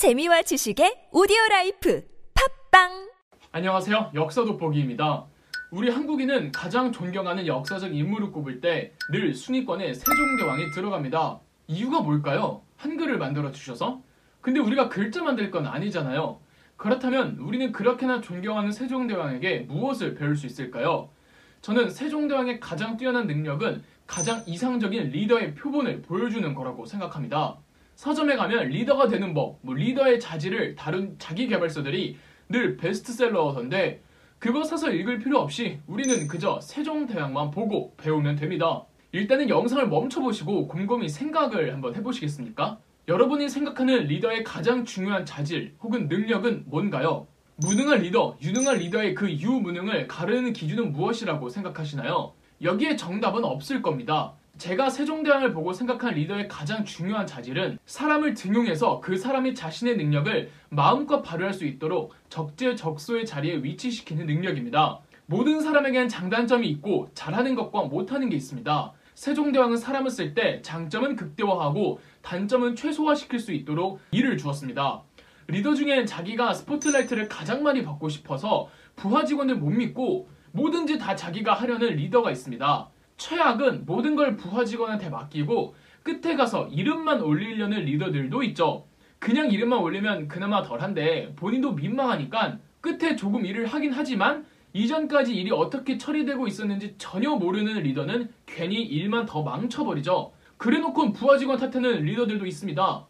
재미와 지식의 오디오 라이프 팟빵 안녕하세요. 역사 돋보기입니다. 우리 한국인은 가장 존경하는 역사적 인물을 꼽을 때 늘 순위권에 세종대왕이 들어갑니다. 이유가 뭘까요? 한글을 만들어 주셔서? 근데 우리가 글자 만들 건 아니잖아요. 그렇다면 우리는 그렇게나 존경하는 세종대왕에게 무엇을 배울 수 있을까요? 저는 세종대왕의 가장 뛰어난 능력은 가장 이상적인 리더의 표본을 보여주는 거라고 생각합니다. 서점에 가면 리더가 되는 법, 뭐 리더의 자질을 다룬 자기 개발서들이 늘 베스트셀러던데 그거 사서 읽을 필요 없이 우리는 그저 세종대왕만 보고 배우면 됩니다. 일단은 영상을 멈춰보시고 곰곰이 생각을 한번 해보시겠습니까? 여러분이 생각하는 리더의 가장 중요한 자질 혹은 능력은 뭔가요? 무능한 리더, 유능한 리더의 그 유무능을 가르는 기준은 무엇이라고 생각하시나요? 여기에 정답은 없을 겁니다. 제가 세종대왕을 보고 생각한 리더의 가장 중요한 자질은 사람을 등용해서 그 사람이 자신의 능력을 마음껏 발휘할 수 있도록 적재적소의 자리에 위치시키는 능력입니다. 모든 사람에겐 장단점이 있고 잘하는 것과 못하는 게 있습니다. 세종대왕은 사람을 쓸 때 장점은 극대화하고 단점은 최소화시킬 수 있도록 일을 주었습니다. 리더 중엔 자기가 스포트라이트를 가장 많이 받고 싶어서 부하 직원을 못 믿고 뭐든지 다 자기가 하려는 리더가 있습니다. 최악은 모든 걸 부하 직원한테 맡기고 끝에 가서 이름만 올리려는 리더들도 있죠. 그냥 이름만 올리면 그나마 덜한데 본인도 민망하니까 끝에 조금 일을 하긴 하지만 이전까지 일이 어떻게 처리되고 있었는지 전혀 모르는 리더는 괜히 일만 더 망쳐버리죠. 그래놓고 부하 직원 탓하는 리더들도 있습니다.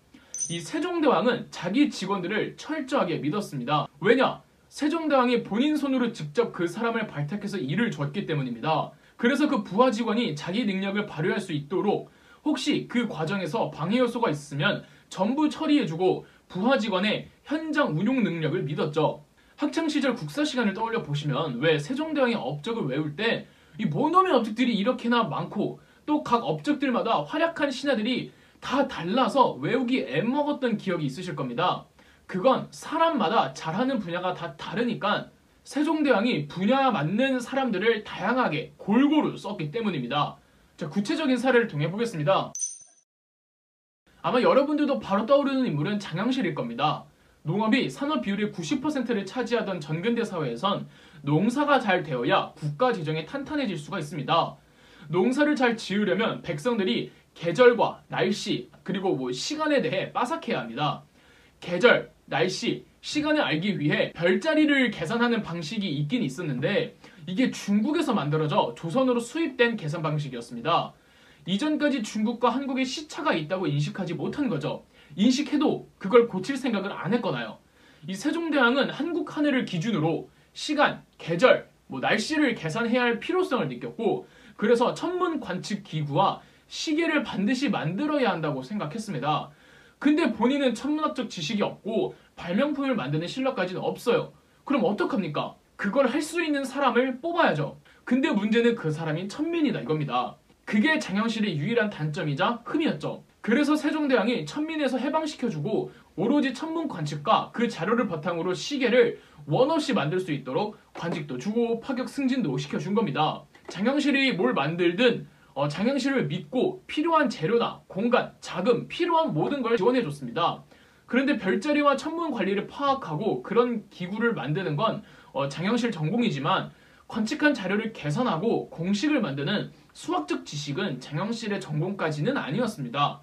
이 세종대왕은 자기 직원들을 철저하게 믿었습니다. 왜냐? 세종대왕이 본인 손으로 직접 그 사람을 발탁해서 일을 줬기 때문입니다. 그래서 그 부하 직원이 자기 능력을 발휘할 수 있도록 혹시 그 과정에서 방해 요소가 있으면 전부 처리해주고 부하 직원의 현장 운용 능력을 믿었죠. 학창시절 국사 시간을 떠올려 보시면 왜 세종대왕의 업적을 외울 때 이 모놈의 업적들이 이렇게나 많고 또 각 업적들마다 활약한 신하들이 다 달라서 외우기 애먹었던 기억이 있으실 겁니다. 그건 사람마다 잘하는 분야가 다 다르니까 세종대왕이 분야 맞는 사람들을 다양하게 골고루 썼기 때문입니다. 자, 구체적인 사례를 통해 보겠습니다. 아마 여러분들도 바로 떠오르는 인물은 장영실일 겁니다. 농업이 산업 비율의 90%를 차지하던 전근대 사회에선 농사가 잘 되어야 국가 재정이 탄탄해질 수가 있습니다. 농사를 잘 지으려면 백성들이 계절과 날씨 그리고 뭐 시간에 대해 빠삭해야 합니다. 계절, 날씨, 시간을 알기 위해 별자리를 계산하는 방식이 있긴 있었는데 이게 중국에서 만들어져 조선으로 수입된 계산 방식이었습니다. 이전까지 중국과 한국에 시차가 있다고 인식하지 못한 거죠. 인식해도 그걸 고칠 생각을 안 했거나요. 이 세종대왕은 한국 한 해를 기준으로 시간, 계절, 뭐 날씨를 계산해야 할 필요성을 느꼈고 그래서 천문 관측 기구와 시계를 반드시 만들어야 한다고 생각했습니다. 근데 본인은 천문학적 지식이 없고 발명품을 만드는 실력까지는 없어요. 그럼 어떡합니까? 그걸 할 수 있는 사람을 뽑아야죠. 근데 문제는 그 사람이 천민이다 이겁니다. 그게 장영실의 유일한 단점이자 흠이었죠. 그래서 세종대왕이 천민에서 해방시켜주고 오로지 천문 관측과 그 자료를 바탕으로 시계를 원 없이 만들 수 있도록 관직도 주고 파격 승진도 시켜준 겁니다. 장영실이 뭘 만들든 어, 장영실을 믿고 필요한 재료나 공간, 자금, 필요한 모든 걸 지원해 줬습니다. 그런데 별자리와 천문 관리를 파악하고 그런 기구를 만드는 건 어, 장영실 전공이지만 관측한 자료를 계산하고 공식을 만드는 수학적 지식은 장영실의 전공까지는 아니었습니다.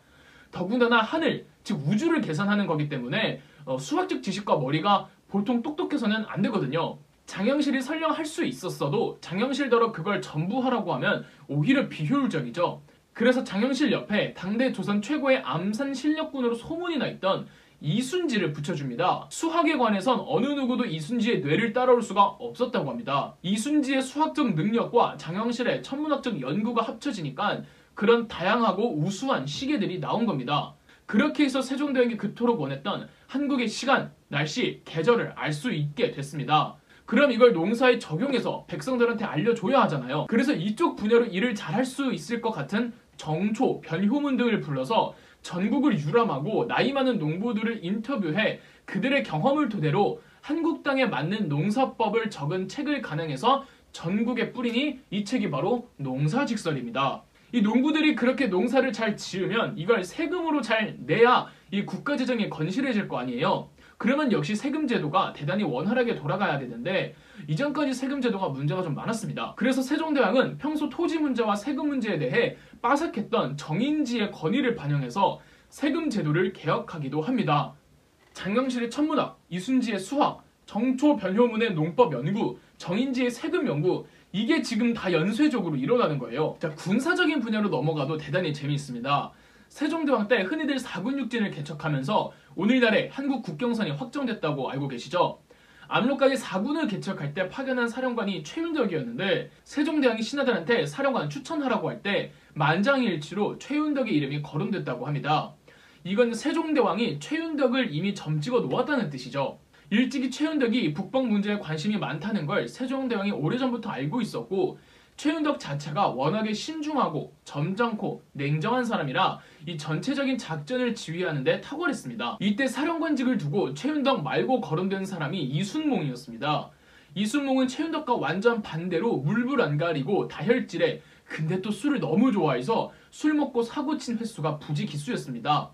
더군다나 하늘, 즉 우주를 계산하는 거기 때문에 어, 수학적 지식과 머리가 보통 똑똑해서는 안 되거든요. 장영실이 설령 할 수 있었어도 장영실더러 그걸 전부 하라고 하면 오히려 비효율적이죠. 그래서 장영실 옆에 당대 조선 최고의 암산 실력군으로 소문이 나 있던 이순지를 붙여줍니다. 수학에 관해선 어느 누구도 이순지의 뇌를 따라올 수가 없었다고 합니다. 이순지의 수학적 능력과 장영실의 천문학적 연구가 합쳐지니까 그런 다양하고 우수한 시계들이 나온 겁니다. 그렇게 해서 세종대왕이 그토록 원했던 한국의 시간, 날씨, 계절을 알 수 있게 됐습니다. 그럼 이걸 농사에 적용해서 백성들한테 알려줘야 하잖아요. 그래서 이쪽 분야로 일을 잘할 수 있을 것 같은 정초, 변효문 등을 불러서 전국을 유람하고 나이 많은 농부들을 인터뷰해 그들의 경험을 토대로 한국 땅에 맞는 농사법을 적은 책을 간행해서 전국에 뿌리니 이 책이 바로 농사직설입니다. 이 농부들이 그렇게 농사를 잘 지으면 이걸 세금으로 잘 내야 이 국가 재정이 건실해질 거 아니에요. 그러면 역시 세금 제도가 대단히 원활하게 돌아가야 되는데 이전까지 세금 제도가 문제가 좀 많았습니다. 그래서 세종대왕은 평소 토지 문제와 세금 문제에 대해 빠삭했던 정인지의 건의를 반영해서 세금 제도를 개혁하기도 합니다. 장경실의 천문학, 이순지의 수학, 정초 변효문의 농법 연구, 정인지의 세금 연구 이게 지금 다 연쇄적으로 일어나는 거예요. 자, 군사적인 분야로 넘어가도 대단히 재미있습니다. 세종대왕 때 흔히들 사군육진을 개척하면서 오늘날의 한국 국경선이 확정됐다고 알고 계시죠? 압록강에 사군을 개척할 때 파견한 사령관이 최윤덕이었는데 세종대왕이 신하들한테 사령관 추천하라고 할 때 만장일치로 최윤덕의 이름이 거론됐다고 합니다. 이건 세종대왕이 최윤덕을 이미 점찍어 놓았다는 뜻이죠. 일찍이 최윤덕이 북방 문제에 관심이 많다는 걸 세종대왕이 오래전부터 알고 있었고 최윤덕 자체가 워낙에 신중하고 점잖고 냉정한 사람이라 이 전체적인 작전을 지휘하는데 탁월했습니다. 이때 사령관직을 두고 최윤덕 말고 거론된 사람이 이순몽이었습니다. 이순몽은 최윤덕과 완전 반대로 물불 안 가리고 다혈질에 근데 또 술을 너무 좋아해서 술 먹고 사고 친 횟수가 부지 기수였습니다.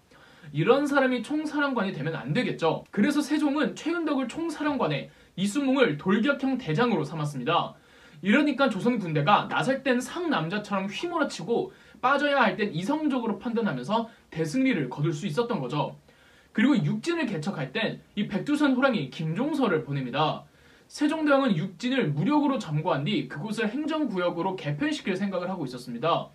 이런 사람이 총사령관이 되면 안 되겠죠. 그래서 세종은 최윤덕을 총사령관에 이순몽을 돌격형 대장으로 삼았습니다. 이러니까 조선 군대가 나설 땐 상남자처럼 휘몰아치고 빠져야 할 땐 이성적으로 판단하면서 대승리를 거둘 수 있었던 거죠. 그리고 육진을 개척할 땐 이 백두산 호랑이 김종서를 보냅니다. 세종대왕은 육진을 무력으로 점거한 뒤 그곳을 행정구역으로 개편시킬 생각을 하고 있었습니다.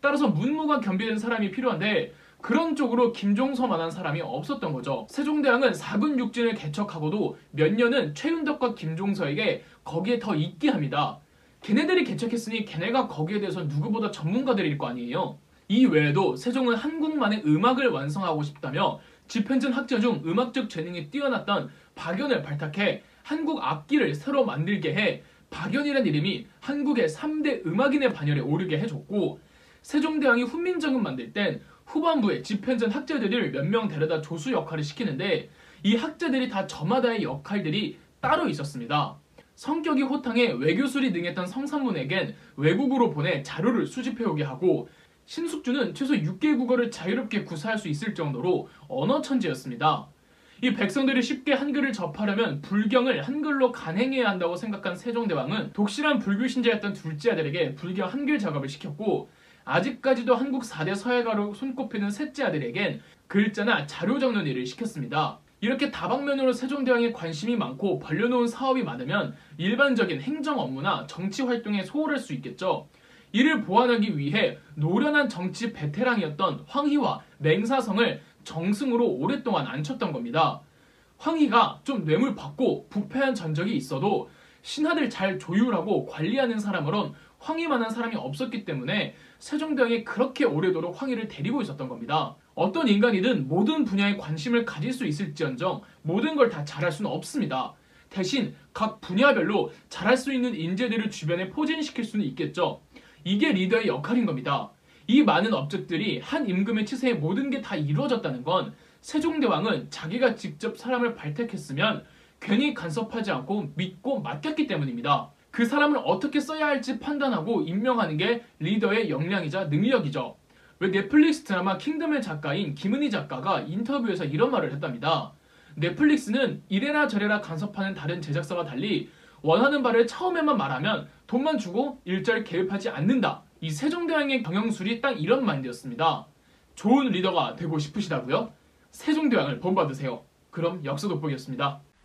따라서 문무가 겸비된 사람이 필요한데 그런 쪽으로 김종서만한 사람이 없었던 거죠. 세종대왕은 사군 육진을 개척하고도 몇 년은 최윤덕과 김종서에게 거기에 더 있게 합니다. 걔네들이 개척했으니 걔네가 거기에 대해서 누구보다 전문가들일 거 아니에요. 이 외에도 세종은 한국만의 음악을 완성하고 싶다며 집현전 학자 중 음악적 재능이 뛰어났던 박연을 발탁해 한국 악기를 새로 만들게 해 박연이란 이름이 한국의 3대 음악인의 반열에 오르게 해줬고 세종대왕이 훈민정음 만들 땐 후반부에 집현전 학자들을 몇 명 데려다 조수 역할을 시키는데 이 학자들이 다 저마다의 역할들이 따로 있었습니다. 성격이 호탕해 외교술이 능했던 성산문에겐 외국으로 보내 자료를 수집해오게 하고 신숙주는 최소 6개 국어를 자유롭게 구사할 수 있을 정도로 언어 천재였습니다. 이 백성들이 쉽게 한글을 접하려면 불경을 한글로 간행해야 한다고 생각한 세종대왕은 독실한 불교 신자였던 둘째 아들에게 불경 한글 작업을 시켰고 아직까지도 한국 4대 서예가로 손꼽히는 셋째 아들에겐 글자나 자료 적는 일을 시켰습니다. 이렇게 다방면으로 세종대왕에 관심이 많고 벌려놓은 사업이 많으면 일반적인 행정 업무나 정치 활동에 소홀할 수 있겠죠. 이를 보완하기 위해 노련한 정치 베테랑이었던 황희와 맹사성을 정승으로 오랫동안 앉혔던 겁니다. 황희가 좀 뇌물 받고 부패한 전적이 있어도 신하들 잘 조율하고 관리하는 사람으론 황희만한 사람이 없었기 때문에 세종대왕이 그렇게 오래도록 황희를 데리고 있었던 겁니다. 어떤 인간이든 모든 분야에 관심을 가질 수 있을지언정 모든 걸 다 잘할 수는 없습니다. 대신 각 분야별로 잘할 수 있는 인재들을 주변에 포진시킬 수는 있겠죠. 이게 리더의 역할인 겁니다. 이 많은 업적들이 한 임금의 치세에 모든 게 다 이루어졌다는 건 세종대왕은 자기가 직접 사람을 발탁했으면 괜히 간섭하지 않고 믿고 맡겼기 때문입니다. 그 사람을 어떻게 써야 할지 판단하고 임명하는 게 리더의 역량이자 능력이죠. 왜 넷플릭스 드라마 킹덤의 작가인 김은희 작가가 인터뷰에서 이런 말을 했답니다. 넷플릭스는 이래라 저래라 간섭하는 다른 제작사와 달리 원하는 바를 처음에만 말하면 돈만 주고 일절 개입하지 않는다. 이 세종대왕의 경영술이 딱 이런 마인드였습니다. 좋은 리더가 되고 싶으시다고요? 세종대왕을 본받으세요. 그럼 역사 돋보기였습니다.